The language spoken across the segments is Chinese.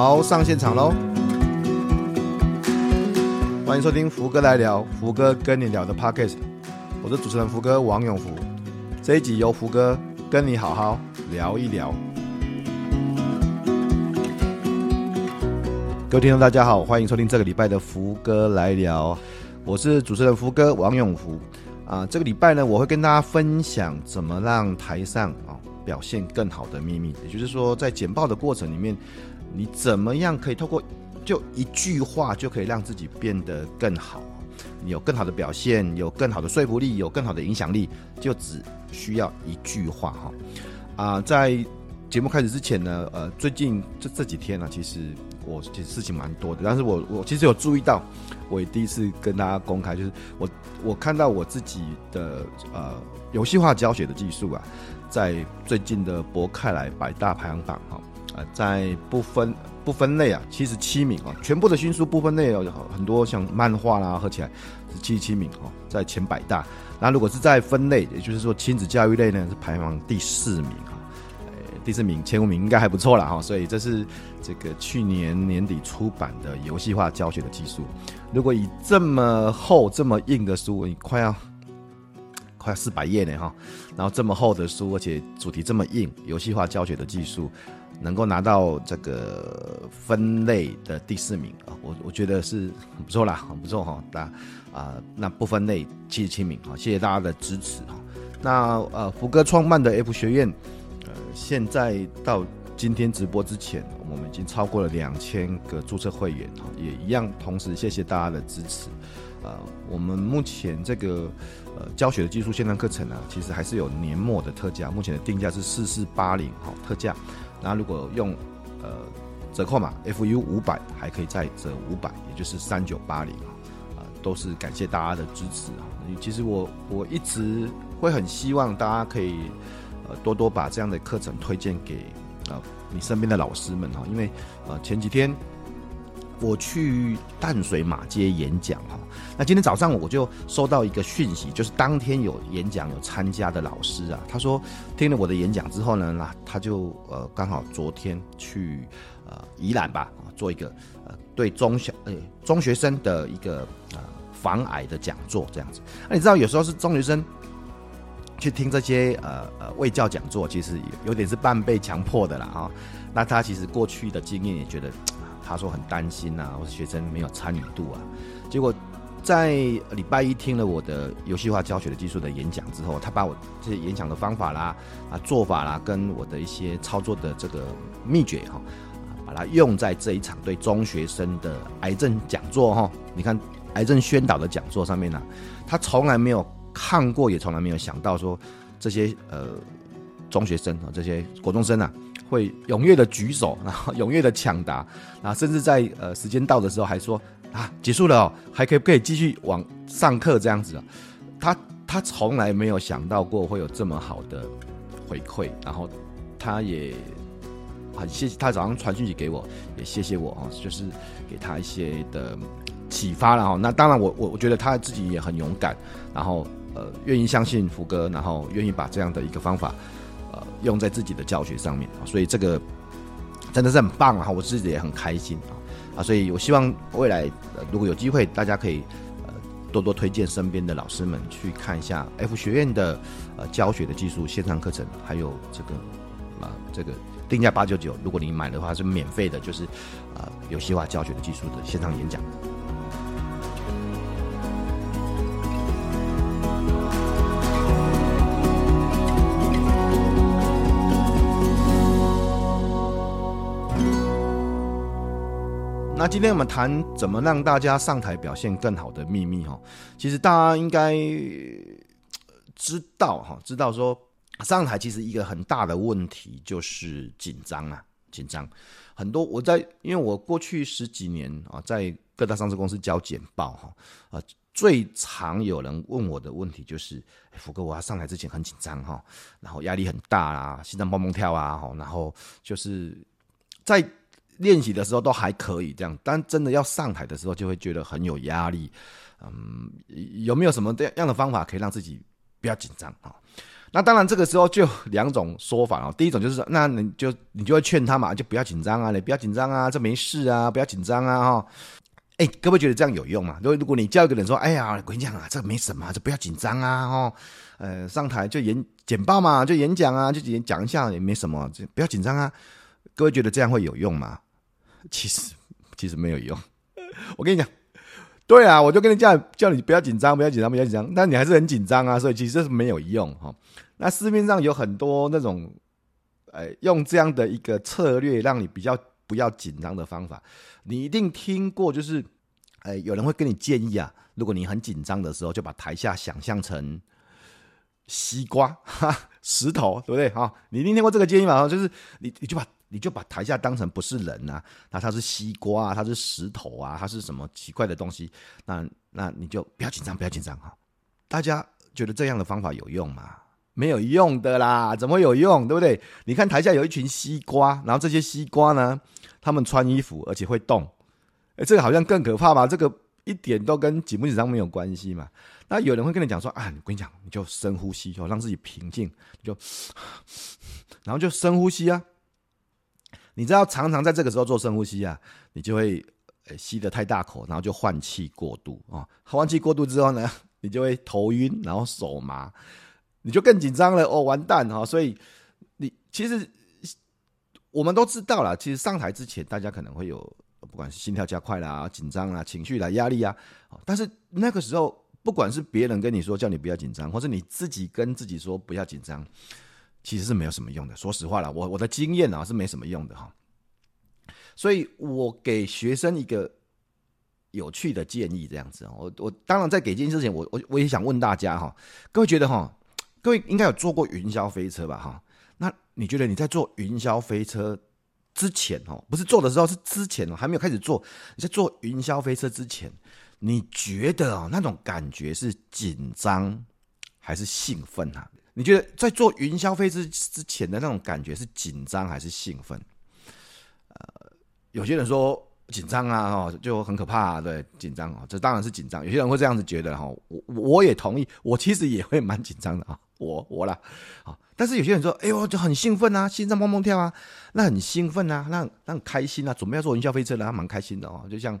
好，上现场喽！欢迎收听福哥来聊，福哥跟你聊的 Podcast，我是主持人福哥王永福。这一集由福哥跟你好好聊一聊。各位听众大家好，欢迎收听这个礼拜的福哥来聊，我是主持人福哥王永福。啊，这个礼拜呢，我会跟大家分享怎么让台上啊表现更好的秘密。也就是说，在简报的过程里面，你怎么样可以透过就一句话就可以让自己变得更好？你有更好的表现，有更好的说服力，有更好的影响力，就只需要一句话哈。啊，在节目开始之前呢，呃，最近这这几天呢，啊，其实。我其实事情蛮多的，但是我我其实有注意到，我也第一次跟大家公开，就是我我看到我自己的呃游戏化教学的技术啊，在最近的博客来百大排行榜哈，在不分不分类啊，七十七名啊，全部的新书不分类有很多像漫画啦，合起来是七十七名哦，在前百大。那如果是在分类，也就是说亲子教育类呢，是排行第四名啊。第四名、前五名应该还不错了哈，所以这是这个去年年底出版的游戏化教学的技术。如果以这么厚、这么硬的书，你快要快四百页呢哈，然后这么厚的书，而且主题这么硬，游戏化教学的技术能够拿到这个分类的第四名啊，我我觉得是很不错啦，很不错哈。那啊，那不分类七十七名啊，谢谢大家的支持哈。那呃，福哥创办的 F 学院。呃现在到今天直播之前，我们已经超过了两千个注册会员，也一样。同时，谢谢大家的支持。呃，我们目前这个呃教学的技术线上课程呢，其实还是有年末的特价，目前的定价是四四八零哈特价。那如果用呃折扣码 FU 五百，还可以再折五百，也就是三九八零啊，都是感谢大家的支持啊。其实我我一直会很希望大家可以。呃，多多把这样的课程推荐给啊、你身边的老师们哈，因为呃前几天我去淡水马街演讲哈，那今天早上我就收到一个讯息，就是当天有演讲有参加的老师啊，他说听了我的演讲之后呢，那他就呃刚好昨天去呃宜兰吧做一个呃对中小呃中学生的一个呃防癌的讲座这样子，那你知道有时候是中学生。去听这些呃呃卫教讲座，其实有点是半被强迫的啦哈、哦。那他其实过去的经验也觉得，他说很担心呐、啊，或者学生没有参与度啊。结果在礼拜一听了我的游戏化教学的技术的演讲之后，他把我这些演讲的方法啦、啊做法啦，跟我的一些操作的这个秘诀哈，把它用在这一场对中学生的癌症讲座哈。你看癌症宣导的讲座上面呢、他从来没有。看过也从来没有想到说这些呃中学生啊，这些国中生啊，会踊跃的举手，然后踊跃的抢答，然后，甚至在呃时间到的时候还说啊结束了哦，还可以不可以继续往上课这样子啊？他他从来没有想到过会有这么好的回馈，然后他也很谢谢他早上传讯息给我，也谢谢我啊，就是给他一些的启发了哈。那当然我我我觉得他自己也很勇敢，然后。呃，愿意相信福哥，然后愿意把这样的一个方法，用在自己的教学上面啊，所以这个真的是很棒啊，我自己也很开心啊，啊，所以我希望未来，呃，如果有机会，大家可以呃多多推荐身边的老师们去看一下 F 学院的呃教学的技术线上课程，还有这个啊，这个定价八九九，如果你买的话是免费的，就是啊，游戏化教学的技术的线上演讲。今天我们谈怎么让大家上台表现更好的秘密哈，其实大家应该知道哈，知道说上台其实一个很大的问题就是紧张啊，紧张。很多我在因为我过去十几年啊，在各大上市公司教简报哈啊，最常有人问我的问题就是，福哥，我要上台之前很紧张哈，然后压力很大啊，心脏蹦蹦跳啊，然后就是在。练习的时候都还可以这样，但真的要上台的时候就会觉得很有压力。嗯，有没有什么这样的方法可以让自己不要紧张啊？那当然这个时候就两种说法哦。第一种就是说，那你就你就会劝他嘛，就不要紧张啊，你不要紧张啊，这没事啊，不要紧张啊哈。哎，各位觉得这样有用吗？如果如果你叫一个人说，哎呀，我跟你讲啊，这没什么，这不要紧张啊哈。呃，上台就演简报嘛，就演讲啊，就演讲一下也没什么，就不要紧张啊。各位觉得这样会有用吗？其实其实没有用。我跟你讲。对啊，我就跟你叫叫你不要紧张，不要紧张，不要紧张。但你还是很紧张啊，所以其实是没有用哈。那市面上有很多那种，哎，用这样的一个策略让你比较不要紧张的方法，你一定听过，就是，哎，有人会跟你建议啊，如果你很紧张的时候，就把台下想象成西瓜、哈石头，对不对？哈，你一定听过这个建议嘛？就是你你就把。你就把台下当成不是人呐、啊，那它是西瓜啊，它是石头啊，它是什么奇怪的东西？那那你就不要紧张，不要紧张哈。大家觉得这样的方法有用吗？没有用的啦，怎么有用？对不对？你看台下有一群西瓜，然后这些西瓜呢，他们穿衣服而且会动，哎，这个好像更可怕吧？这个一点都跟紧不紧张没有关系嘛。那有人会跟你讲说啊，我跟你讲，你就深呼吸，哦，让自己平静，就 然后就深呼吸啊。你知道，常常在这个时候做深呼吸啊，你就会吸得太大口，然后就换气过度啊。换气过度之后呢，你就会头晕，然后手麻，你就更紧张了哦，完蛋哈！所以你其实我们都知道了，其实上台之前，大家可能会有不管是心跳加快啦、紧张啦、情绪啦、压力啊。但是那个时候，不管是别人跟你说叫你不要紧张，或是你自己跟自己说不要紧张。其实是没有什么用的，说实话啦，我我的经验啊是没什么用的哈。所以我给学生一个有趣的建议，这样子，我我当然在给建议之前，我我我也想问大家哈，各位觉得哈，各位应该有坐过云霄飞车吧哈？那你觉得你在坐云霄飞车之前哦，不是坐的时候，是之前哦，还没有开始坐，你在坐云霄飞车之前，你觉得啊那种感觉是紧张还是兴奋啊？你觉得在坐云霄飞车之前的那种感觉是紧张还是兴奋？呃，有些人说紧张啊，哦，就很可怕啊，对，紧张哦，这当然是紧张。有些人会这样子觉得哈，我我也同意，我其实也会蛮紧张的啊，我我啦，啊，但是有些人说，哎呦，就很兴奋啊，心脏砰砰跳啊，那很兴奋啊，那那很开心啊，准备要坐云霄飞车了，他蛮开心的哦，就像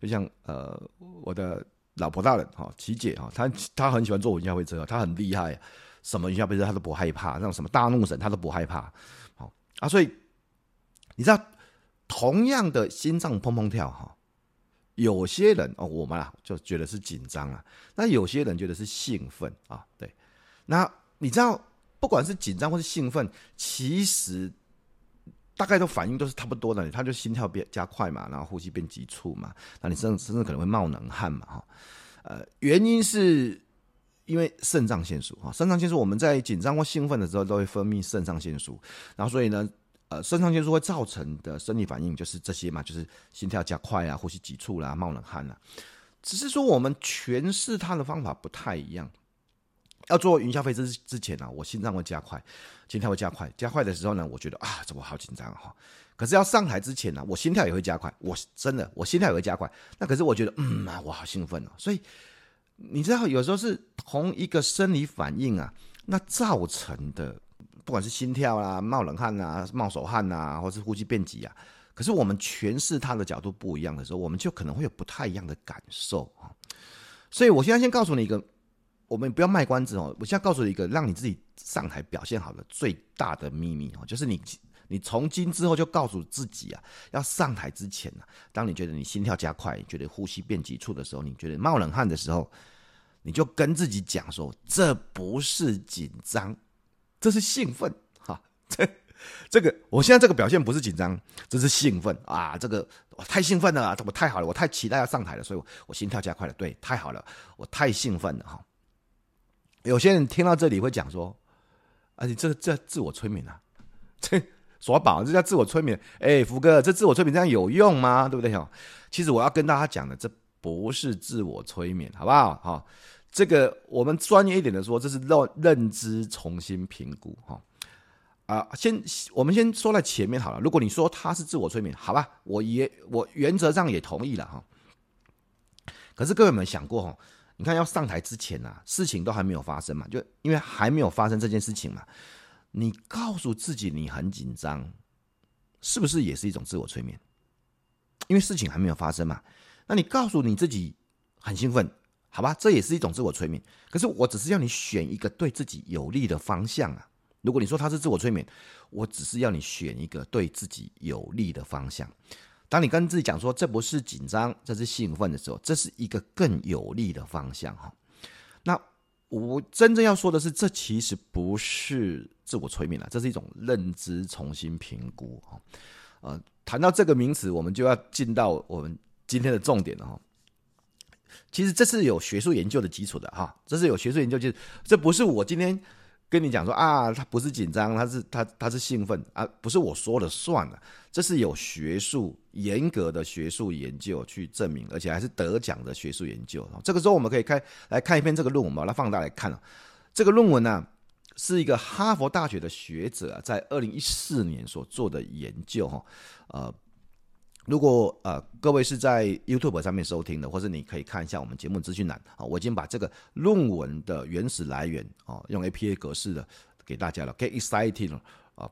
就像呃，我的老婆大人哈，琪姐哈，她她很喜欢坐云霄飞车，她很厉害。什么云霄飞车他都不害怕，那种什么大怒神他都不害怕，好啊，所以你知道，同样的心脏砰砰跳哈，有些人哦，我们啊就觉得是紧张啊，那有些人觉得是兴奋啊，对，那你知道，不管是紧张或是兴奋，其实大概都反应都是差不多的，他就心跳变加快嘛，然后呼吸变急促嘛，那你甚至甚至可能会冒冷汗嘛，哈，呃，原因是。因为肾上腺素啊，肾上腺素我们在紧张或兴奋的时候都会分泌肾上腺素，然后所以呢，呃，肾上腺素会造成的生理反应就是这些嘛，就是心跳加快啊，呼吸急促啦，冒冷汗啊。只是说我们诠释它的方法不太一样。要做云霄飞车之前呢，啊，我心脏会加快，心跳会加快，加快的时候呢，我觉得啊，这我好紧张哈。可是要上台之前呢，我心跳也会加快，我真的我心跳也会加快。那可是我觉得，嗯啊，我好兴奋哦，所以。你知道，有时候是同一个生理反应啊，那造成的，不管是心跳啊、冒冷汗啊、冒手汗啊，或是呼吸变急啊，可是我们诠释它的角度不一样的时候，我们就可能会有不太一样的感受啊。所以我现在先告诉你一个，我们不要卖关子哦，我现在告诉你一个，让你自己上台表现好的最大的秘密哦，就是你。你从今之后就告诉自己啊，要上台之前呢，当你觉得你心跳加快，觉得呼吸变急促的时候，你觉得冒冷汗的时候，你就跟自己讲说，这不是紧张，这是兴奋哈。这这个我现在这个表现不是紧张，这是兴奋啊！这个我太兴奋了，我太好了，我太期待要上台了，所以我我心跳加快了。对，太好了，我太兴奋了哈。有些人听到这里会讲说，啊，你这这自我催眠啊，这。耍宝，这叫自我催眠。哎、福哥，这自我催眠这样有用吗？对不对？哈其实我要跟大家讲的，这不是自我催眠，好不好？哈，这个我们专业一点的说，这是认认知重新评估。哈，啊，先我们先说在前面好了。如果你说他是自我催眠，好吧，我也我原则上也同意了哈。可是各位有没有想过哈？你看要上台之前啊，事情都还没有发生嘛，就因为还没有发生这件事情嘛，你告诉自己你很紧张，是不是也是一种自我催眠？因为事情还没有发生嘛，那你告诉你自己很兴奋，好吧，这也是一种自我催眠。可是我只是要你选一个对自己有利的方向啊。如果你说它是自我催眠，我只是要你选一个对自己有利的方向。当你跟自己讲说这不是紧张，这是兴奋的时候，这是一个更有利的方向哈。那我真正要说的是，这其实不是自我催眠了，这是一种认知重新评估啊。呃，谈到这个名词，我们就要进到我们今天的重点了哈。其实这是有学术研究的基础的哈，这是有学术研究就是，这不是我今天。跟你讲说啊，他不是紧张，他是他他是兴奋啊，不是我说了算了，这是有学术严格的学术研究去证明，而且还是得奖的学术研究。这个时候我们可以开来看一篇这个论文，把它放大来看。这个论文呢是一个哈佛大学的学者在二零一四年所做的研究哈，呃。如果呃各位是在 YouTube 上面收听的，或者你可以看一下我们节目资讯栏啊，我已经把这个论文的原始来源啊，用 APA 格式的给大家了。Get excited 啊，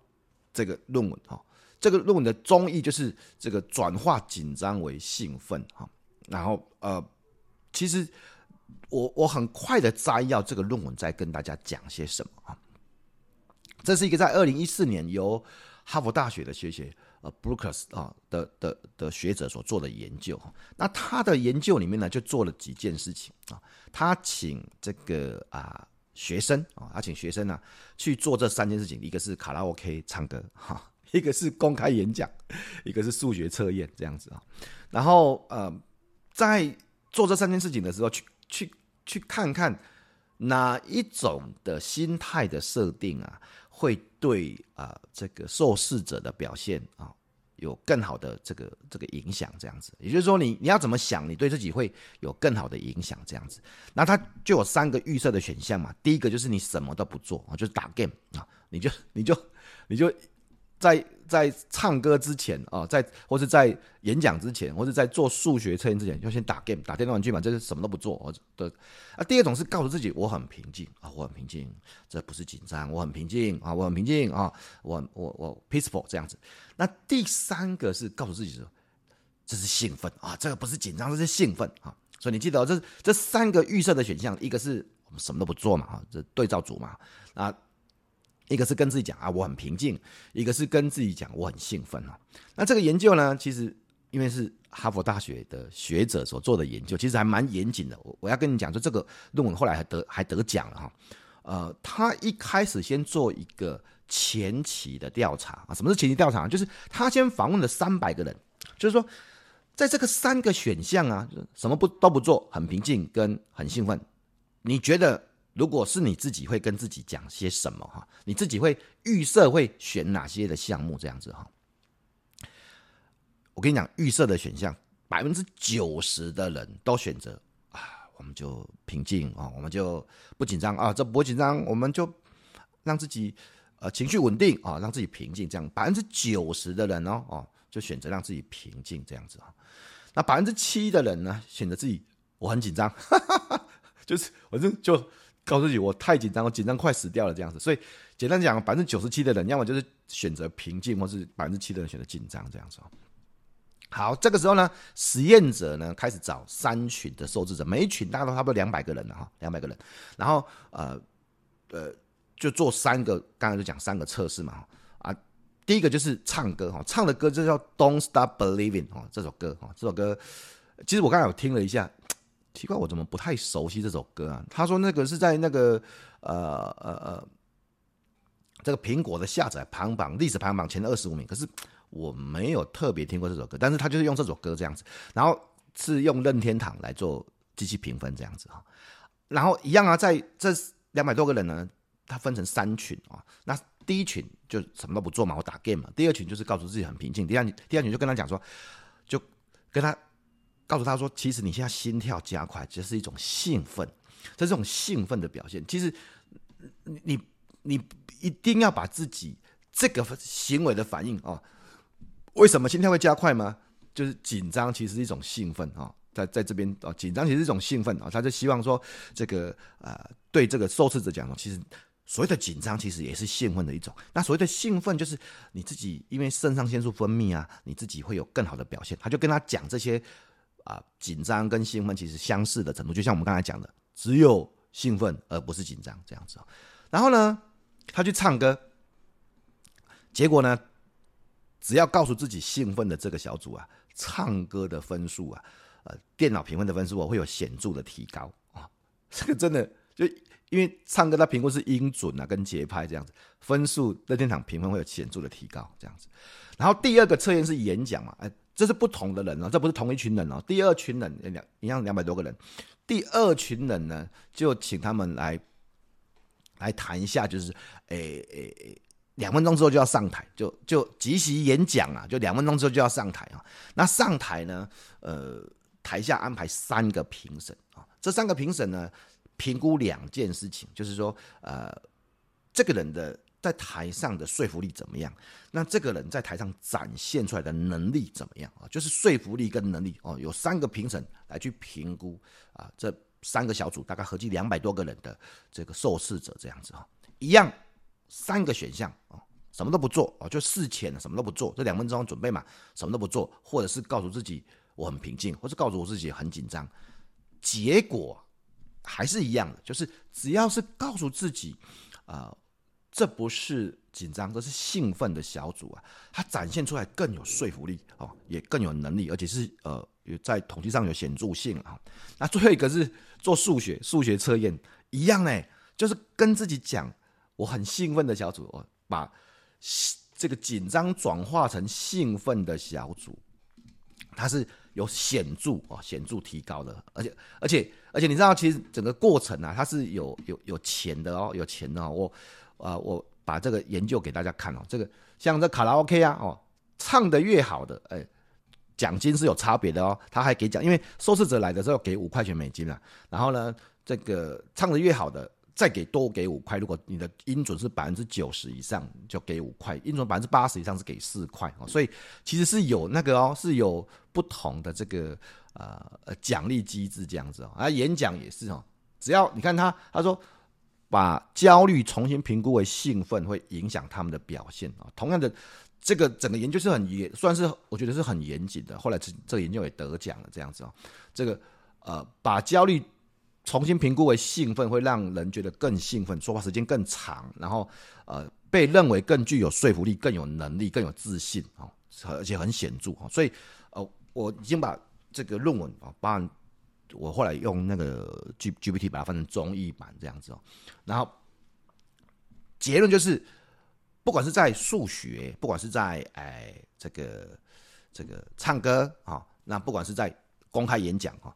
这个论文哈，这个论文的中译就是这个转化紧张为兴奋哈。然后呃，其实我我很快的摘要这个论文，在跟大家讲些什么啊。这是一个在二零一四年由哈佛大学的学姐。呃，Brookes 啊的的的学者所做的研究，那他的研究里面呢，就做了几件事情啊。他请这个啊学生啊，他请学生呢去做这三件事情，一个是卡拉 OK 唱歌哈，一个是公开演讲，一个是数学测验这样子啊。然后呃，在做这三件事情的时候，去去去看看哪一种的心态的设定啊。会对啊、这个受试者的表现啊有更好的这个这个影响，这样子，也就是说你你要怎么想，你对自己会有更好的影响，这样子。那它就有三个预设的选项嘛，第一个就是你什么都不做啊，就是打 game 啊，你就你就你就在。在唱歌之前啊，在或是在演讲之前，或是在做数学测验之前，就先打 game 打电动玩具嘛，这是什么都不做的。啊，第二种是告诉自己我很平静啊，我很平静，这不是紧张，我很平静啊，我很平静啊，我我我 peaceful 这样子。那第三个是告诉自己说，这是兴奋啊，这个不是紧张，这是兴奋啊。所以你记得这这三个预设的选项，一个是我们什么都不做嘛，哈，这对照组嘛，啊。一个是跟自己讲啊，我很平静；一个是跟自己讲，我很兴奋啊。那这个研究呢，其实因为是哈佛大学的学者所做的研究，其实还蛮严谨的。我我要跟你讲说，这个论文后来还得还得奖了哈。呃，他一开始先做一个前期的调查啊，什么是前期调查？就是他先访问了三百个人，就是说，在这个三个选项啊，什么不都不做，很平静跟很兴奋，你觉得？如果是你自己会跟自己讲些什么哈？你自己会预设会选哪些的项目这样子哈？我跟你讲，预设的选项百分之九十的人都选择啊，我们就平静啊，我们就不紧张啊，这不紧张，我们就让自己呃情绪稳定啊，让自己平静这样。百分之九十的人哦哦，就选择让自己平静这样子哈。那百分之七的人呢，选择自己我很紧张，就是我就就。告诉自己我太紧张，我紧张快死掉了这样子，所以简单讲，百分之九十七的人要么就是选择平静，或是百分之七的人选择紧张这样子。好，这个时候呢，实验者呢开始找三群的受试者，每一群大概都差不多两百个人了哈，两百个人，然后呃呃就做三个，刚才就讲三个测试嘛啊，第一个就是唱歌哈，唱的歌就叫 Don't Stop Believing 哈，这首歌哈，这首歌其实我刚才有听了一下。奇怪，我怎么不太熟悉这首歌啊？他说那个是在那个呃呃呃这个苹果的下载排行榜历史排行榜前二十五名，可是我没有特别听过这首歌。但是他就是用这首歌这样子，然后是用任天堂来做机器评分这样子哈。然后一样啊，在这两百多个人呢，他分成三群啊。那第一群就什么都不做嘛，我打 game 嘛。第二群就是告诉自己很平静。第二第二群就跟他讲说，就跟他。告诉他说：“其实你现在心跳加快，这是一种兴奋，这是一种兴奋的表现。其实你你一定要把自己这个行为的反应啊，为什么心跳会加快吗？就是紧张，其实是一种兴奋啊。在在这边啊，紧张其实是一种兴奋啊，他就希望说这个啊、呃，对这个受试者讲说，其实所谓的紧张其实也是兴奋的一种。那所谓的兴奋就是你自己因为肾上腺素分泌啊，你自己会有更好的表现。他就跟他讲这些啊，紧张跟兴奋其实相似的程度，就像我们刚才讲的，只有兴奋而不是紧张这样子。然后呢，他去唱歌，结果呢，只要告诉自己兴奋的这个小组啊，唱歌的分数啊，呃，电脑评分的分数会有显著的提高啊。这个真的就因为唱歌它评估是音准啊跟节拍这样子，分数在电脑评分会有显著的提高这样子。然后第二个测验是演讲嘛，哎，这是不同的人哦，这不是同一群人哦。第二群人两一样两百多个人，第二群人呢就请他们来来谈一下，就是诶诶诶。两分钟之后就要上台，就就即席演讲啊，就两分钟之后就要上台啊。那上台呢，呃，台下安排三个评审啊，这三个评审呢，评估两件事情，就是说，呃，这个人的在台上的说服力怎么样？那这个人在台上展现出来的能力怎么样啊？就是说服力跟能力哦，有三个评审来去评估啊，这三个小组大概合计两百多个人的这个受试者这样子哈，一样。三个选项啊，什么都不做啊，就事前什么都不做，这两分钟准备嘛，什么都不做，或者是告诉自己我很平静，或是告诉我自己很紧张，结果还是一样的，就是只要是告诉自己啊、这不是紧张，这是兴奋的小组啊，它展现出来更有说服力哦，也更有能力，而且是呃有，在统计上有显著性啊。那最后一个是做数学数学测验，一样呢，就是跟自己讲。我很兴奋的小组，我把这个紧张转化成兴奋的小组，它是有显著哦，显著提高的，而且而且而且你知道，其实整个过程啊，它是有有有钱的哦，有钱的哦。我啊，我把这个研究给大家看哦，这个像这卡拉 OK 啊，哦，唱的越好的，哎，奖金是有差别的哦，他还给奖，因为受试者来的时候给五块钱美金啊，然后呢，这个唱的越好的。再给多给五块，如果你的音准是百分之九十以上，就给五块；音准百分之八十以上是给四块哦。所以其实是有那个哦，是有不同的这个呃奖励机制这样子哦。啊，演讲也是哦，只要你看他他说把焦虑重新评估为兴奋，会影响他们的表现啊。同样的，这个整个研究是很严，算是我觉得是很严谨的。后来这这个研究也得奖了这样子哦。这个呃把焦虑。重新评估为兴奋，会让人觉得更兴奋，说话时间更长，然后呃被认为更具有说服力、更有能力、更有自信啊，而且很显著啊。所以呃我已经把这个论文啊，当然我后来用那个 G GPT 把它翻成中译版这样子哦。然后结论就是，不管是在数学，不管是在哎这个这个唱歌啊，那不管是在公开演讲啊。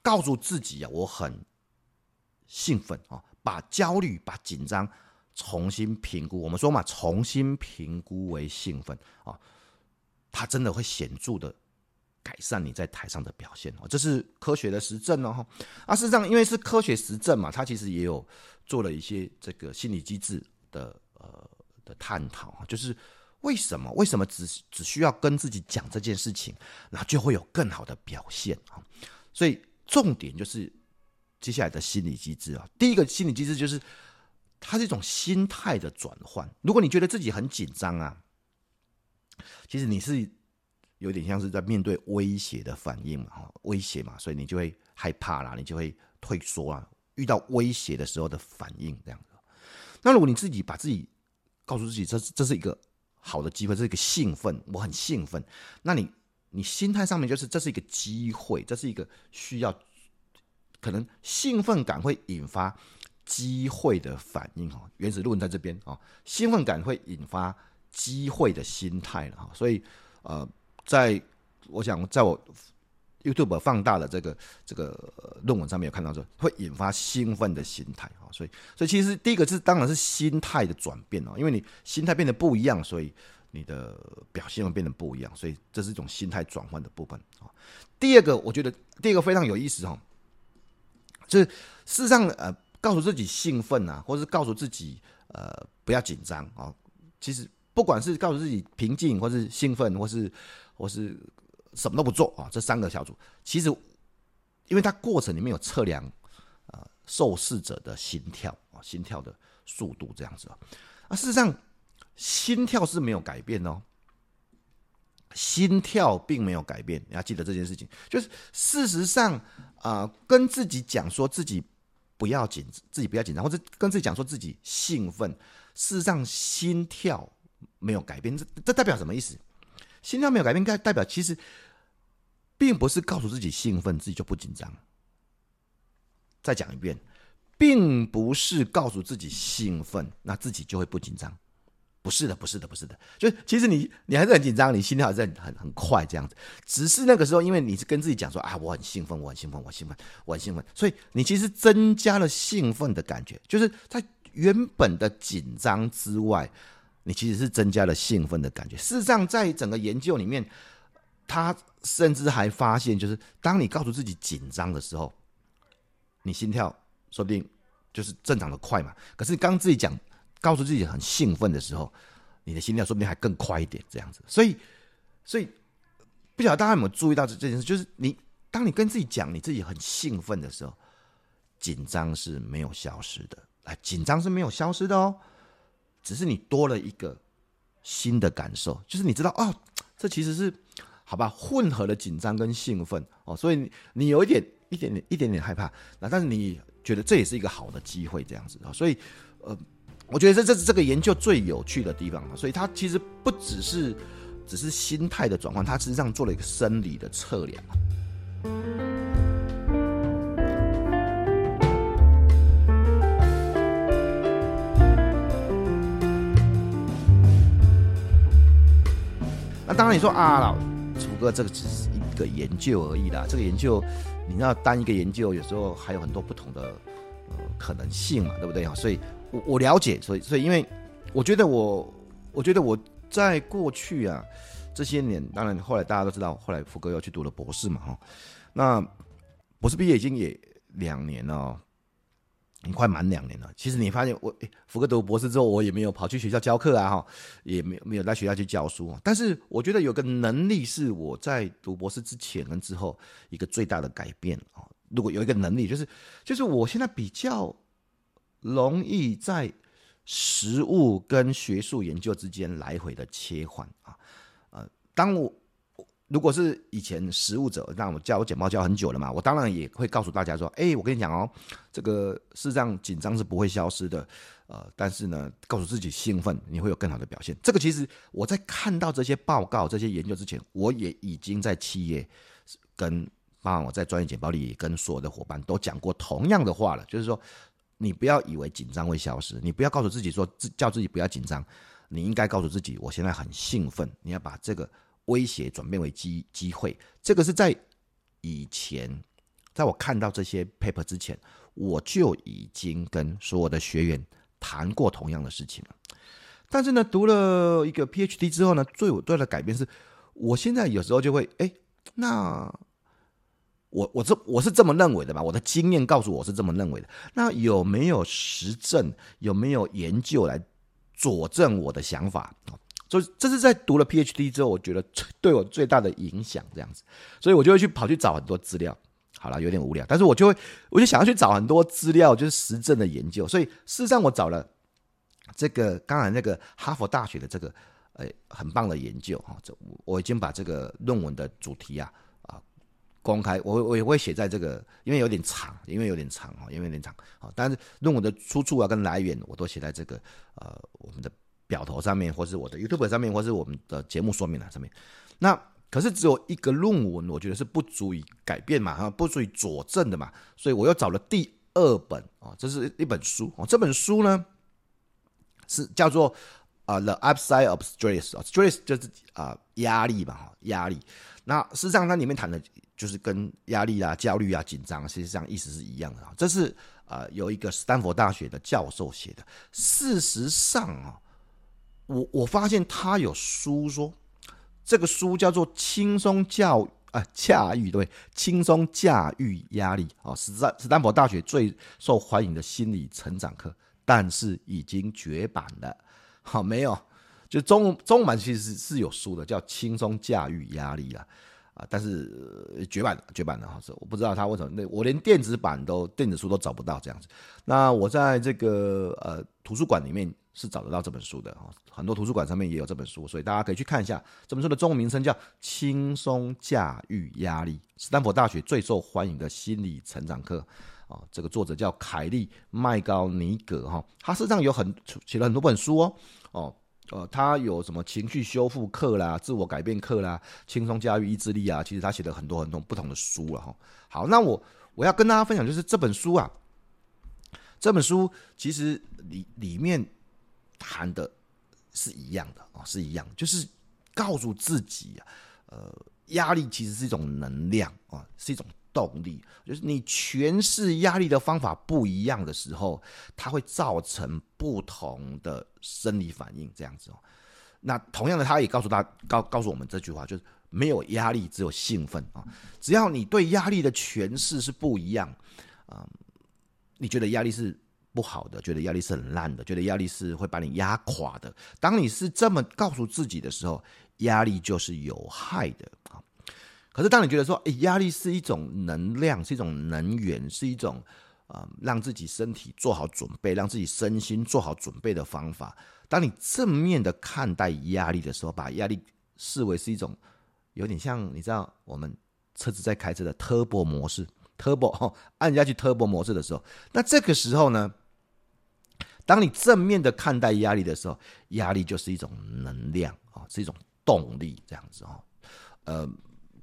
告诉自己啊，我很兴奋啊，把焦虑、把紧张重新评估。我们说嘛，重新评估为兴奋啊，它真的会显著的改善你在台上的表现哦。这是科学的实证哦。啊，事实上，因为是科学实证嘛，它其实也有做了一些这个心理机制的呃的探讨啊，就是为什么为什么只只需要跟自己讲这件事情，然后就会有更好的表现啊？所以。重点就是接下来的心理机制啊。第一个心理机制就是，它是一种心态的转换。如果你觉得自己很紧张啊，其实你是有点像是在面对威胁的反应嘛，威胁嘛，所以你就会害怕啦，你就会退缩啊。遇到威胁的时候的反应这样子。那如果你自己把自己告诉自己，这是这是一个好的机会，这是一个兴奋，我很兴奋，那你。你心态上面就是这是一个机会，这是一个需要，可能兴奋感会引发机会的反应哈。原始论在这边啊，兴奋感会引发机会的心态了哈。所以呃，在我想在我 YouTube 放大的这个这个论文上面有看到说，会引发兴奋的心态啊。所以所以其实第一个是当然是心态的转变哦，因为你心态变得不一样，所以。你的表现会变得不一样，所以这是一种心态转换的部分啊。第二个，我觉得第二个非常有意思哈，就是事实上呃，告诉自己兴奋啊，或是告诉自己呃不要紧张啊。其实不管是告诉自己平静，或是兴奋，或是或是什么都不做啊，这三个小组，其实因为它过程里面有测量啊、受试者的心跳啊，心跳的速度这样子啊。啊，事实上心跳是没有改变哦，心跳并没有改变，你要记得这件事情。就是事实上啊、跟自己讲说自己不要紧，自己不要紧张，或者跟自己讲说自己兴奋，事实上心跳没有改变，这这代表什么意思？心跳没有改变，代代表其实并不是告诉自己兴奋，自己就不紧张。再讲一遍，并不是告诉自己兴奋，那自己就会不紧张。不是的，不是的，不是的。就是其实你你还是很紧张，你心跳还是很很快这样子。只是那个时候，因为你是跟自己讲说啊，我很兴奋，我很兴奋，我很兴奋，我很兴奋，所以你其实增加了兴奋的感觉，就是在原本的紧张之外。你其实是增加了兴奋的感觉。事实上，在整个研究里面，他甚至还发现，就是当你告诉自己紧张的时候，你心跳说不定就是正常的快嘛。可是刚自己讲，告诉自己很兴奋的时候，你的心跳说不定还更快一点，这样子。所以，所以不晓得大家有没有注意到这这件事，就是你当你跟自己讲你自己很兴奋的时候，紧张是没有消失的。哎，紧张是没有消失的哦。只是你多了一个新的感受，就是你知道哦，这其实是好吧，混合了紧张跟兴奋哦，所以你，有一点一点点一点点害怕，那但是你觉得这也是一个好的机会，这样子啊，所以呃，我觉得这这是这个研究最有趣的地方啊，所以它其实不只是只是心态的转换，它实际上做了一个生理的测量。那当然，你说啊，老福哥，这个只是一个研究而已啦。这个研究，你要，单一个研究有时候还有很多不同的可能性嘛，对不对啊？所以我我了解，所以所以因为我觉得我我觉得我在过去啊这些年，当然后来大家都知道，后来福哥又去读了博士嘛，哈。那博士毕业已经也两年了。你快满两年了，其实你发现我，诶，福哥读博士之后，我也没有跑去学校教课啊，哈，也没有没有在学校去教书。但是我觉得有个能力是我在读博士之前跟之后一个最大的改变啊。如果有一个能力，就是就是我现在比较容易在实务跟学术研究之间来回的切换啊，呃，当我。如果是以前实务者，让我教我简报教很久了嘛，我当然也会告诉大家说，哎，我跟你讲哦，这个事实上紧张是不会消失的，呃，但是呢，告诉自己兴奋，你会有更好的表现。这个其实我在看到这些报告、这些研究之前，我也已经在企业跟，包括我在专业简报里跟所有的伙伴都讲过同样的话了，就是说，你不要以为紧张会消失，你不要告诉自己说自叫自己不要紧张，你应该告诉自己，我现在很兴奋，你要把这个。威胁转变为机机会，这个是在以前，在我看到这些 paper 之前，我就已经跟所有的学员谈过同样的事情了。但是呢，读了一个 PhD 之后呢，最我对的改变是，我现在有时候就会，哎，那我我这我是这么认为的吧？我的经验告诉我是这么认为的。那有没有实证？有没有研究来佐证我的想法？所以这是在读了 PhD 之后，我觉得对我最大的影响这样子，所以我就会去跑去找很多资料。好了，有点无聊，但是我就会，我就想要去找很多资料，就是实证的研究。所以事实上，我找了这个刚才那个哈佛大学的这个呃很棒的研究哈，这我已经把这个论文的主题啊啊公开，我我也会写在这个，因为有点长，因为有点长啊，因为有点长啊，但是论文的出处啊跟来源我都写在这个呃我们的。表头上面，或是我的 YouTube 上面，或是我们的节目说明栏上面。那可是只有一个论文，我觉得是不足以改变嘛，哈，不足以佐证的嘛。所以我又找了第二本啊，这是一本书啊。这本书呢是叫做啊 The Upside of Stress，Stress 就是啊压力嘛，哈，压力。那实际上它里面谈的就是跟压力啊、焦虑啊、紧张，实际上意思是一样的啊。这是啊有一个斯坦福大学的教授写的。事实上啊。我我发现他有书说，这个书叫做《轻松教啊驾驭对轻松驾驭压力》啊，斯坦斯坦福大学最受欢迎的心理成长课，但是已经绝版了。好，没有，就中中文版其实是有书的，叫《轻松驾驭压力》了。啊，但是、绝版了，绝版了哈，是我不知道他为什么，那我连电子版都电子书都找不到这样子。那我在这个呃图书馆里面是找得到这本书的哈，很多图书馆上面也有这本书，所以大家可以去看一下。这本书的中文名称叫《轻松驾驭压力：斯坦福大学最受欢迎的心理成长课》啊，这个作者叫凯利麦高尼格哈，他身上有很写了很多本书哦哦。呃，他有什么情绪修复课啦、自我改变课啦、轻松驾驭意志力啊？其实他写了很多很多不同的书了哈。好，那我我要跟大家分享就是这本书啊，这本书其实里里面谈的是一样的啊，是一样，就是告诉自己啊，呃，压力其实是一种能量啊，是一种。动力就是你诠释压力的方法不一样的时候，它会造成不同的生理反应。这样子哦，那同样的，他也告诉他告告诉我们这句话，就是没有压力，只有兴奋啊。只要你对压力的诠释是不一样啊，你觉得压力是不好的，觉得压力是很烂的，觉得压力是会把你压垮的。当你是这么告诉自己的时候，压力就是有害的啊。可是，当你觉得说，哎，压力是一种能量，是一种能源，是一种啊、让自己身体做好准备，让自己身心做好准备的方法。当你正面的看待压力的时候，把压力视为是一种有点像，你知道，我们车子在开车的 Turbo 模式，Turbo 哈，按下去 Turbo 模式的时候，那这个时候呢，当你正面的看待压力的时候，压力就是一种能量啊，是一种动力，这样子哈，呃。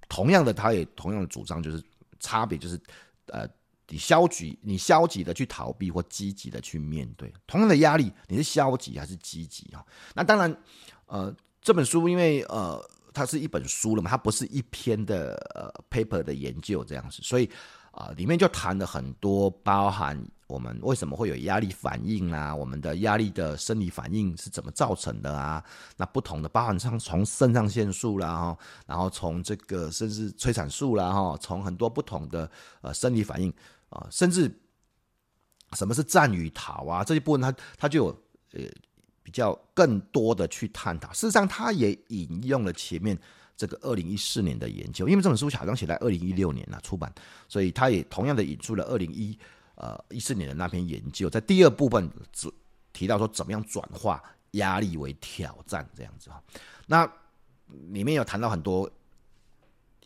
同样的，他也同样的主张，就是差别就是，呃，你消极，你消极的去逃避或积极的去面对同样的压力，你是消极还是积极啊？那当然，呃，这本书因为呃，它是一本书了嘛，它不是一篇的呃 paper 的研究这样子，所以啊，里面就谈了很多包含。我们为什么会有压力反应啊？我们的压力的生理反应是怎么造成的啊？那不同的，包含上从肾上腺素啦，哈，然后从这个甚至催产素啦，哈，从很多不同的呃生理反应啊，甚至什么是战与逃啊？这一部分它它就有呃比较更多的去探讨。事实上，它也引用了前面这个二零一四年的研究，因为这本书好像写在二零一六年了出版，所以他也同样的引出了二零一。呃，一四年的那篇研究，在第二部分只提到说，怎么样转化压力为挑战这样子哈。那里面有谈到很多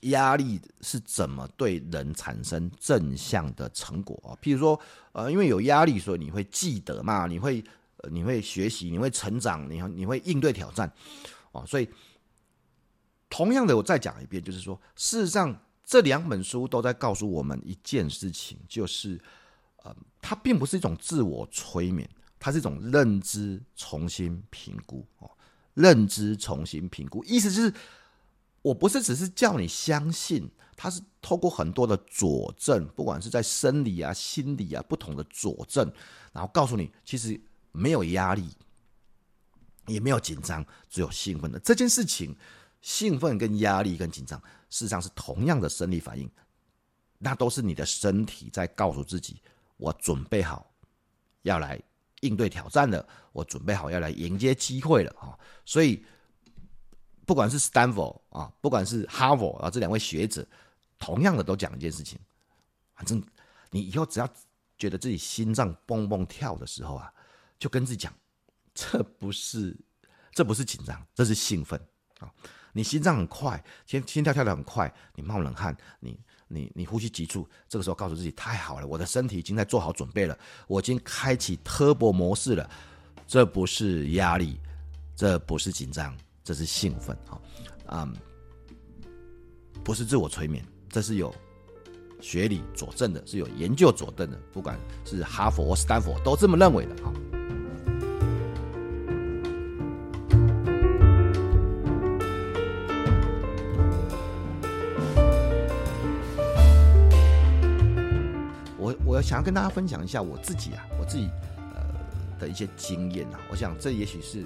压力是怎么对人产生正向的成果啊，譬如说，呃，因为有压力，所以你会记得嘛，你会，你会学习，你会成长，你你会应对挑战哦。所以，同样的，我再讲一遍，就是说，事实上，这两本书都在告诉我们一件事情，就是。呃，它并不是一种自我催眠，它是一种认知重新评估哦。认知重新评估，意思就是，我不是只是叫你相信，它是透过很多的佐证，不管是在生理啊、心理啊不同的佐证，然后告诉你，其实没有压力，也没有紧张，只有兴奋的这件事情。兴奋跟压力跟紧张，事实上是同样的生理反应，那都是你的身体在告诉自己。我准备好要来应对挑战了，我准备好要来迎接机会了啊！所以，不管是 Stanford 啊，不管是哈佛啊，这两位学者，同样的都讲一件事情：反正你以后只要觉得自己心脏蹦蹦跳的时候啊，就跟自己讲，这不是，这不是紧张，这是兴奋啊！你心脏很快，心心跳跳得很快，你冒冷汗，你。你你呼吸急促，这个时候告诉自己太好了，我的身体已经在做好准备了，我已经开启 Turbo 模式了。这不是压力，这不是紧张，这是兴奋啊！嗯，不是自我催眠，这是有学理佐证的，是有研究佐证的，不管是哈佛斯坦福都这么认为的啊。想要跟大家分享一下我自己啊，我自己呃的一些经验啊，我想这也许是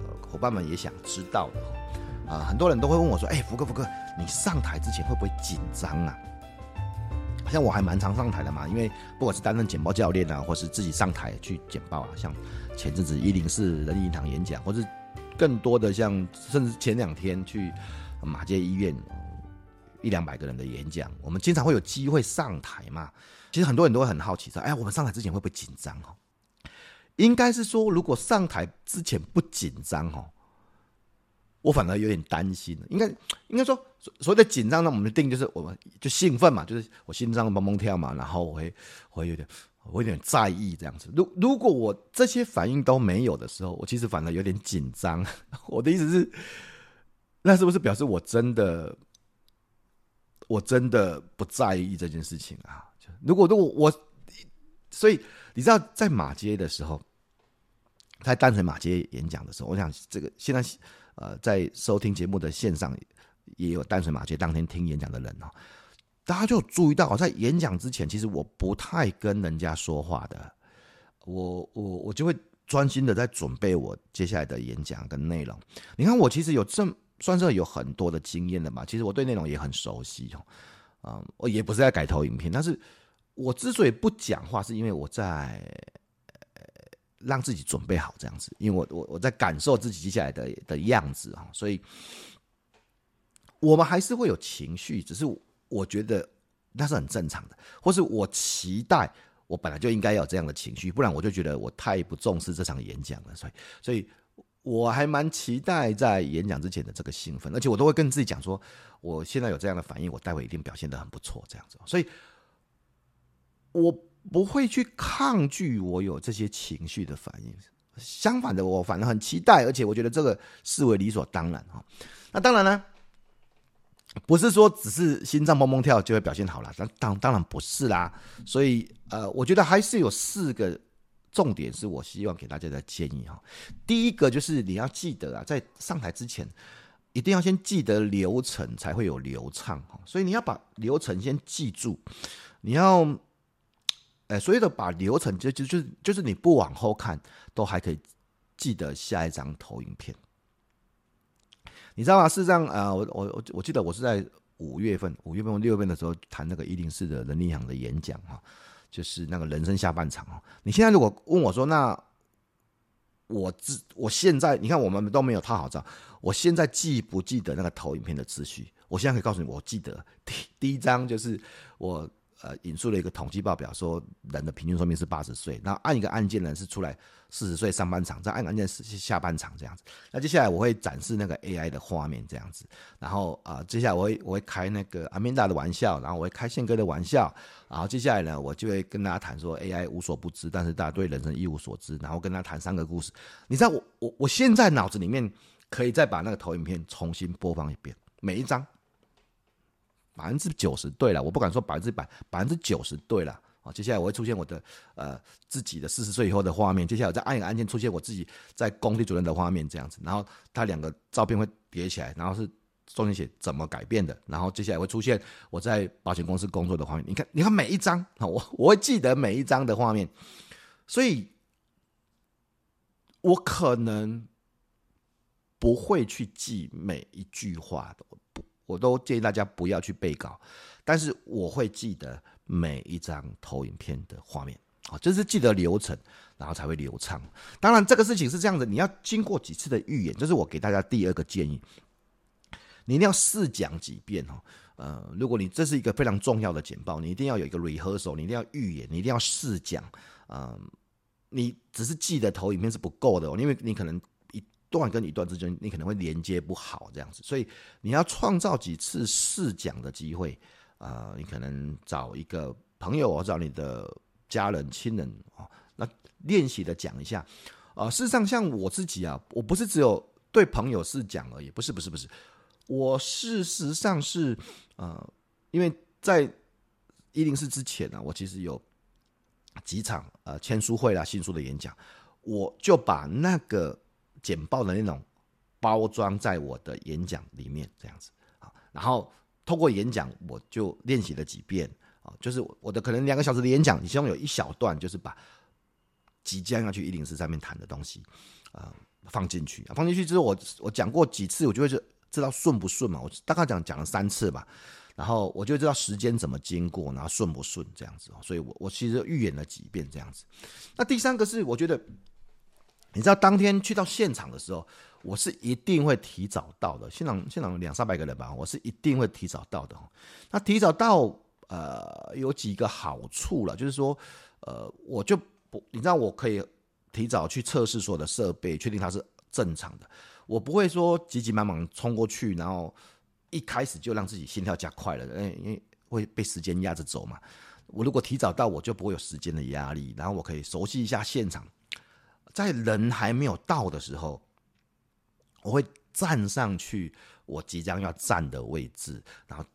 呃伙伴们也想知道的哈啊，很多人都会问我说，哎，福哥福哥，你上台之前会不会紧张啊？像我还蛮常上台的嘛，因为不管是担任简报教练啊，或是自己上台去简报啊，像前阵子一零四人银行演讲，或是更多的像甚至前两天去马街医院一两百个人的演讲，我们经常会有机会上台嘛。其实很多人都会很好奇说，哎，我们上台之前会不会紧张哦？应该是说，如果上台之前不紧张哦，我反而有点担心。应该应该说，所谓的紧张呢，我们的定义就是我们就兴奋嘛，就是我心脏蹦蹦跳嘛，然后我会我会有点我有点在意这样子。如如果我这些反应都没有的时候，我其实反而有点紧张。我的意思是，那是不是表示我真的？我真的不在意这件事情啊！就如果如果我，所以你知道，在马街的时候，在淡水马街演讲的时候，我想这个现在呃，在收听节目的线上也有淡水马街当天听演讲的人哦，大家就注意到，在演讲之前，其实我不太跟人家说话的，我我我就会专心的在准备我接下来的演讲跟内容。你看，我其实有这么。算是有很多的经验了嘛，其实我对内容也很熟悉哦，嗯，我也不是在改投影片，但是我之所以不讲话，是因为我在让自己准备好这样子，因为我我我在感受自己接下来的的样子哈，所以我们还是会有情绪，只是我觉得那是很正常的，或是我期待我本来就应该有这样的情绪，不然我就觉得我太不重视这场演讲了，所以所以。我还蛮期待在演讲之前的这个兴奋，而且我都会跟自己讲说，我现在有这样的反应，我待会一定表现的很不错，这样子。所以，我不会去抗拒我有这些情绪的反应，相反的，我反而很期待，而且我觉得这个视为理所当然哈。那当然呢，不是说只是心脏蹦蹦跳就会表现好了，当当当然不是啦。所以，呃，我觉得还是有四个。重点是我希望给大家的建议哈，第一个就是你要记得啊，在上台之前，一定要先记得流程，才会有流畅哈。所以你要把流程先记住，你要，哎，所谓的把流程就就就就是你不往后看，都还可以记得下一张投影片。你知道吗？事实上啊，我我我我记得我是在五月份、五月份、六月份的时候谈那个一零四的人力行的演讲哈。就是那个人生下半场哦，你现在如果问我说，那我自我现在，你看我们都没有套好照，我现在记不记得那个投影片的秩序？我现在可以告诉你，我记得第第一张就是我。呃，引述了一个统计报表，说人的平均寿命是八十岁。那按一个按键呢，是出来四十岁上半场，再按个按键是下半场这样子。那接下来我会展示那个 AI 的画面这样子。然后啊、接下来我会我会开那个阿曼达的玩笑，然后我会开宪哥的玩笑。然后接下来呢，我就会跟大家谈说 AI 无所不知，但是大家对人生一无所知。然后跟他谈三个故事。你知道我我我现在脑子里面可以再把那个投影片重新播放一遍，每一张。百分之九十对了，我不敢说百分之百，百分之九十对了。好，接下来我会出现我的呃自己的四十岁以后的画面，接下来我再按一个按键出现我自己在工地主任的画面这样子，然后它两个照片会叠起来，然后是中间写怎么改变的，然后接下来会出现我在保险公司工作的画面。你看，你看每一张，我我会记得每一张的画面，所以我可能不会去记每一句话的。我都建议大家不要去背稿，但是我会记得每一张投影片的画面，啊，就是记得流程，然后才会流畅。当然，这个事情是这样子，你要经过几次的预演，这是我给大家第二个建议，你一定要试讲几遍哦。呃，如果你这是一个非常重要的简报，你一定要有一个 rehearsal，你一定要预演，你一定要试讲。嗯，你只是记得投影片是不够的，因为你可能。段跟一段之间，你可能会连接不好，这样子，所以你要创造几次试讲的机会啊、呃！你可能找一个朋友，或找你的家人、亲人啊，那练习的讲一下啊、事实上，像我自己啊，我不是只有对朋友试讲而已，不是，不是，不是。我事实上是呃，因为在一零四之前呢、啊，我其实有几场呃签书会啦、新书的演讲，我就把那个。简报的那种包装在我的演讲里面，这样子啊，然后透过演讲，我就练习了几遍啊，就是我的可能两个小时的演讲，你希望有一小段，就是把即将要去一零四上面谈的东西啊放进去，放进去之后，我我讲过几次，我就会知道顺不顺嘛，我大概讲讲了三次吧，然后我就知道时间怎么经过，然后顺不顺这样子，所以我我其实预演了几遍这样子。那第三个是我觉得。你知道当天去到现场的时候，我是一定会提早到的。现场现场两三百个人吧，我是一定会提早到的。那提早到，呃，有几个好处了，就是说，呃，我就不，你知道，我可以提早去测试所有的设备，确定它是正常的。我不会说急急忙忙冲过去，然后一开始就让自己心跳加快了，因为会被时间压着走嘛。我如果提早到，我就不会有时间的压力，然后我可以熟悉一下现场。在人还没有到的时候，我会站上去我即将要站的位置，然后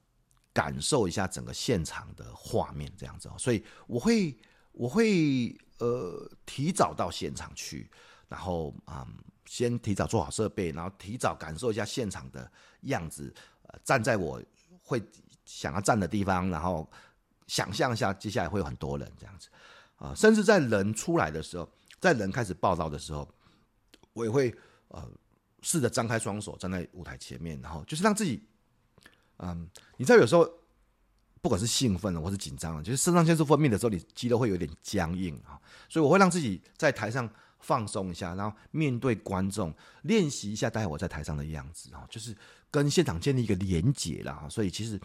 感受一下整个现场的画面，这样子哦。所以我会，我会呃提早到现场去，然后嗯，先提早做好设备，然后提早感受一下现场的样子，呃，站在我会想要站的地方，然后想象一下接下来会有很多人这样子啊，甚至在人出来的时候。在人开始报道的时候，我也会呃试着张开双手站在舞台前面，然后就是让自己，嗯，你知道有时候不管是兴奋了或是紧张了，就是肾上腺素分泌的时候，你肌肉会有点僵硬啊，所以我会让自己在台上放松一下，然后面对观众练习一下待会我在台上的样子啊，就是跟现场建立一个连结了哈，所以其实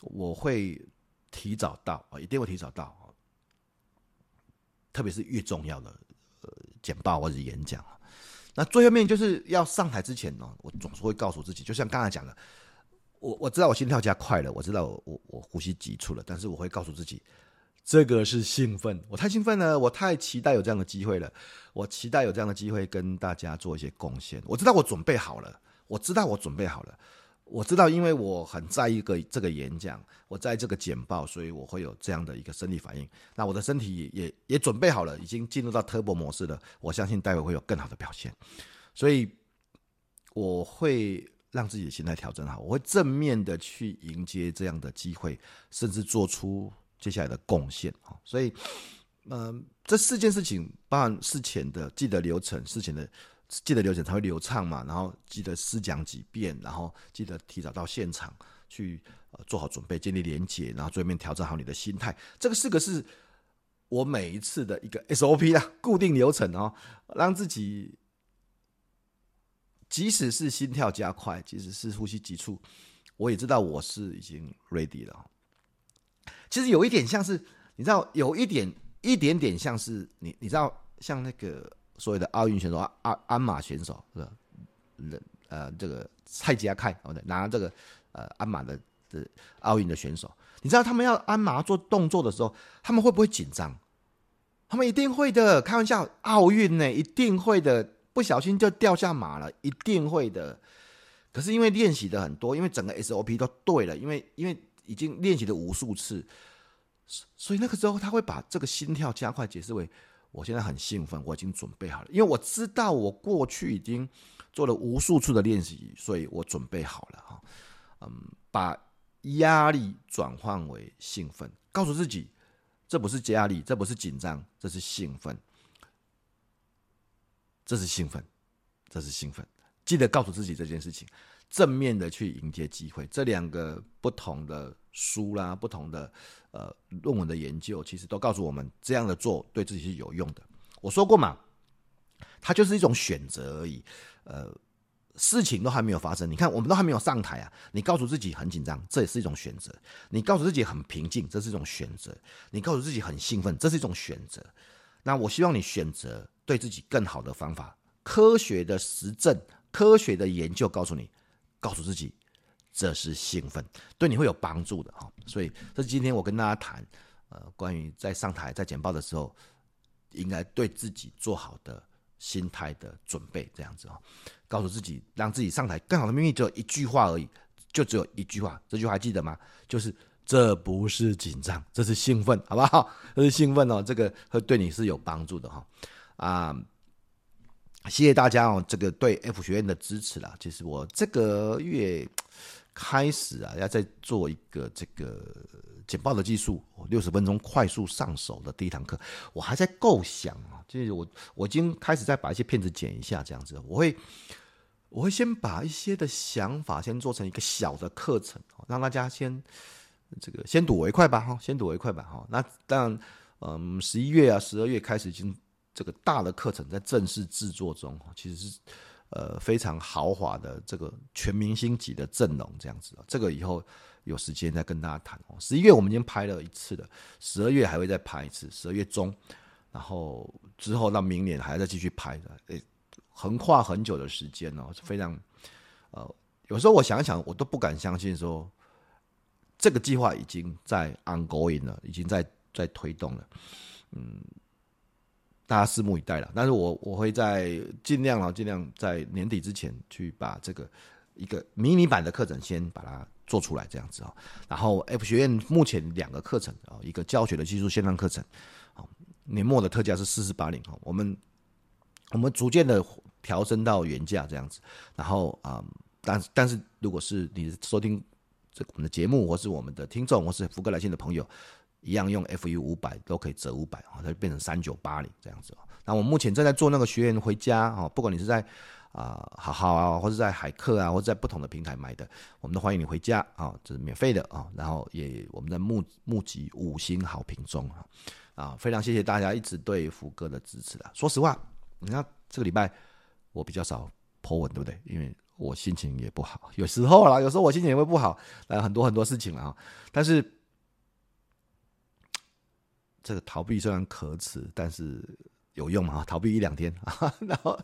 我会提早到啊，一定会提早到，特别是越重要的。简报或者演讲，那最后面就是要上台之前呢，我总是会告诉自己，就像刚才讲的，我我知道我心跳加快了，我知道我我呼吸急促了，但是我会告诉自己，这个是兴奋，我太兴奋了，我太期待有这样的机会了，我期待有这样的机会跟大家做一些贡献，我知道我准备好了，我知道我准备好了。我知道，因为我很在意个这个演讲，我在这个简报，所以我会有这样的一个生理反应。那我的身体也也也准备好了，已经进入到 Turbo 模式了。我相信待会会有更好的表现，所以我会让自己的心态调整好，我会正面的去迎接这样的机会，甚至做出接下来的贡献啊。所以，嗯、这四件事情，包含事前的记得流程，事前的。记得流程才会流畅嘛，然后记得试讲几遍，然后记得提早到现场去呃做好准备，建立连结，然后最后面调整好你的心态。这个四个是我每一次的一个 SOP 啊，固定流程哦，让自己即使是心跳加快，即使是呼吸急促，我也知道我是已经 ready 了。其实有一点像是，你知道，有一点一点点像是你，你知道，像那个。所谓的奥运选手啊，鞍鞍马选手是吧？呃，这个蔡家凯哦，对，拿这个呃鞍马的的奥运的选手，你知道他们要鞍马做动作的时候，他们会不会紧张？他们一定会的，开玩笑，奥运呢一定会的，不小心就掉下马了，一定会的。可是因为练习的很多，因为整个 SOP 都对了，因为因为已经练习了无数次，所所以那个时候他会把这个心跳加快解释为。我现在很兴奋，我已经准备好了，因为我知道我过去已经做了无数次的练习，所以我准备好了哈。嗯，把压力转换为兴奋，告诉自己，这不是压力，这不是紧张，这是兴奋，这是兴奋，这是兴奋。记得告诉自己这件事情，正面的去迎接机会。这两个不同的书啦，不同的呃论文的研究，其实都告诉我们，这样的做对自己是有用的。我说过嘛，它就是一种选择而已。呃，事情都还没有发生，你看我们都还没有上台啊，你告诉自己很紧张，这也是一种选择；你告诉自己很平静，这是一种选择；你告诉自己很兴奋，这是一种选择。那我希望你选择对自己更好的方法，科学的实证。科学的研究告诉你，告诉自己，这是兴奋，对你会有帮助的哈。所以，这是今天我跟大家谈，呃，关于在上台在简报的时候，应该对自己做好的心态的准备，这样子哈。告诉自己，让自己上台更好的秘密，只有一句话而已，就只有一句话。这句话还记得吗？就是这不是紧张，这是兴奋，好不好？这是兴奋哦，这个会对你是有帮助的哈。啊。谢谢大家哦，这个对 F 学院的支持啦。其实我这个月开始啊，要再做一个这个简报的技术，六十分钟快速上手的第一堂课，我还在构想啊。就是我我已经开始在把一些片子剪一下，这样子，我会我会先把一些的想法先做成一个小的课程，让大家先这个先睹为快吧，哈，先睹为快吧，哈。那当然，嗯，十一月啊，十二月开始已经。这个大的课程在正式制作中，其实是呃非常豪华的这个全明星级的阵容这样子啊。这个以后有时间再跟大家谈哦。十一月我们已经拍了一次了，十二月还会再拍一次，十二月中，然后之后到明年还要再继续拍的，诶，横跨很久的时间哦，是非常呃，有时候我想一想，我都不敢相信说。这个计划已经在 ongoing 了，已经在在推动了，嗯，大家拭目以待了。但是我我会在尽量啊，尽量在年底之前去把这个一个迷你版的课程先把它做出来，这样子啊。然后 F 学院目前两个课程啊，一个教学的技术线上课程，年末的特价是四四八零，我们我们逐渐的调升到原价这样子。然后啊，但但是如果是你收听这。我们的节目，或是我们的听众，或是福哥来信的朋友，一样用 FU 五百都可以折五百啊，它就变成三九八零这样子。那我目前正在做那个学员回家哦，不管你是在啊好好啊，或者在海客啊，或者在不同的平台买的，我们都欢迎你回家啊，这是免费的啊。然后也我们在募募集五星好评中啊啊，非常谢谢大家一直对福哥的支持啊。说实话，你看这个礼拜我比较少 po 文，对不对？因为我心情也不好，有时候啦，有时候我心情也会不好，呃，很多很多事情了啊。但是这个逃避虽然可耻，但是有用嘛？逃避一两天，然后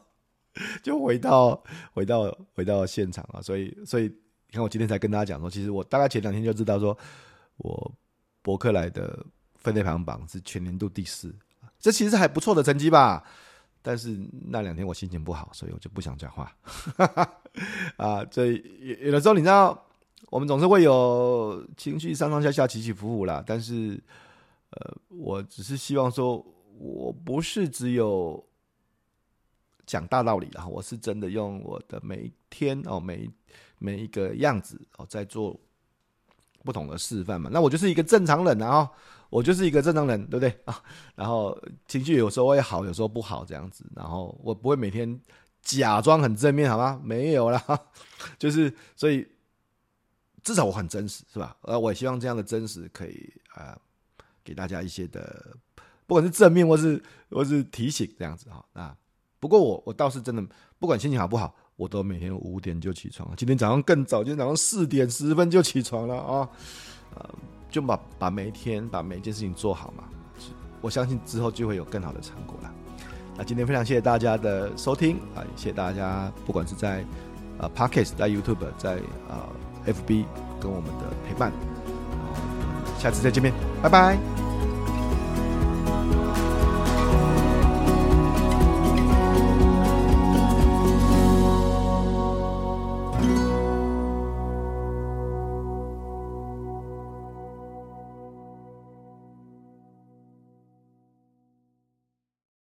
就回到回到回到现场啊。所以所以你看，我今天才跟大家讲说，其实我大概前两天就知道说，我博客来的分类排行榜是全年度第四，这其实还不错的成绩吧。但是那两天我心情不好，所以我就不想讲话。啊，这有的时候你知道，我们总是会有情绪上上下下起起伏伏啦。但是，呃，我只是希望说，我不是只有讲大道理啦，我是真的用我的每一天哦，每每一个样子哦，在做不同的示范嘛。那我就是一个正常人啊。我就是一个正常人，对不对 啊？然后情绪有时候会好，有时候不好，这样子。然后我不会每天假装很正面，好吗？没有啦，就是所以至少我很真实，是吧？呃，我也希望这样的真实可以啊、呃，给大家一些的，不管是正面或是或是提醒，这样子哈。啊，不过我我倒是真的，不管心情好不好，我都每天五点就起床。今天早上更早，今天早上四点十分就起床了啊，呃就把把每一天把每一件事情做好嘛，我相信之后就会有更好的成果了。那今天非常谢谢大家的收听啊，谢谢大家，不管是在呃 Podcast 在 YouTube，在呃 FB 跟我们的陪伴，下次再见面，拜拜。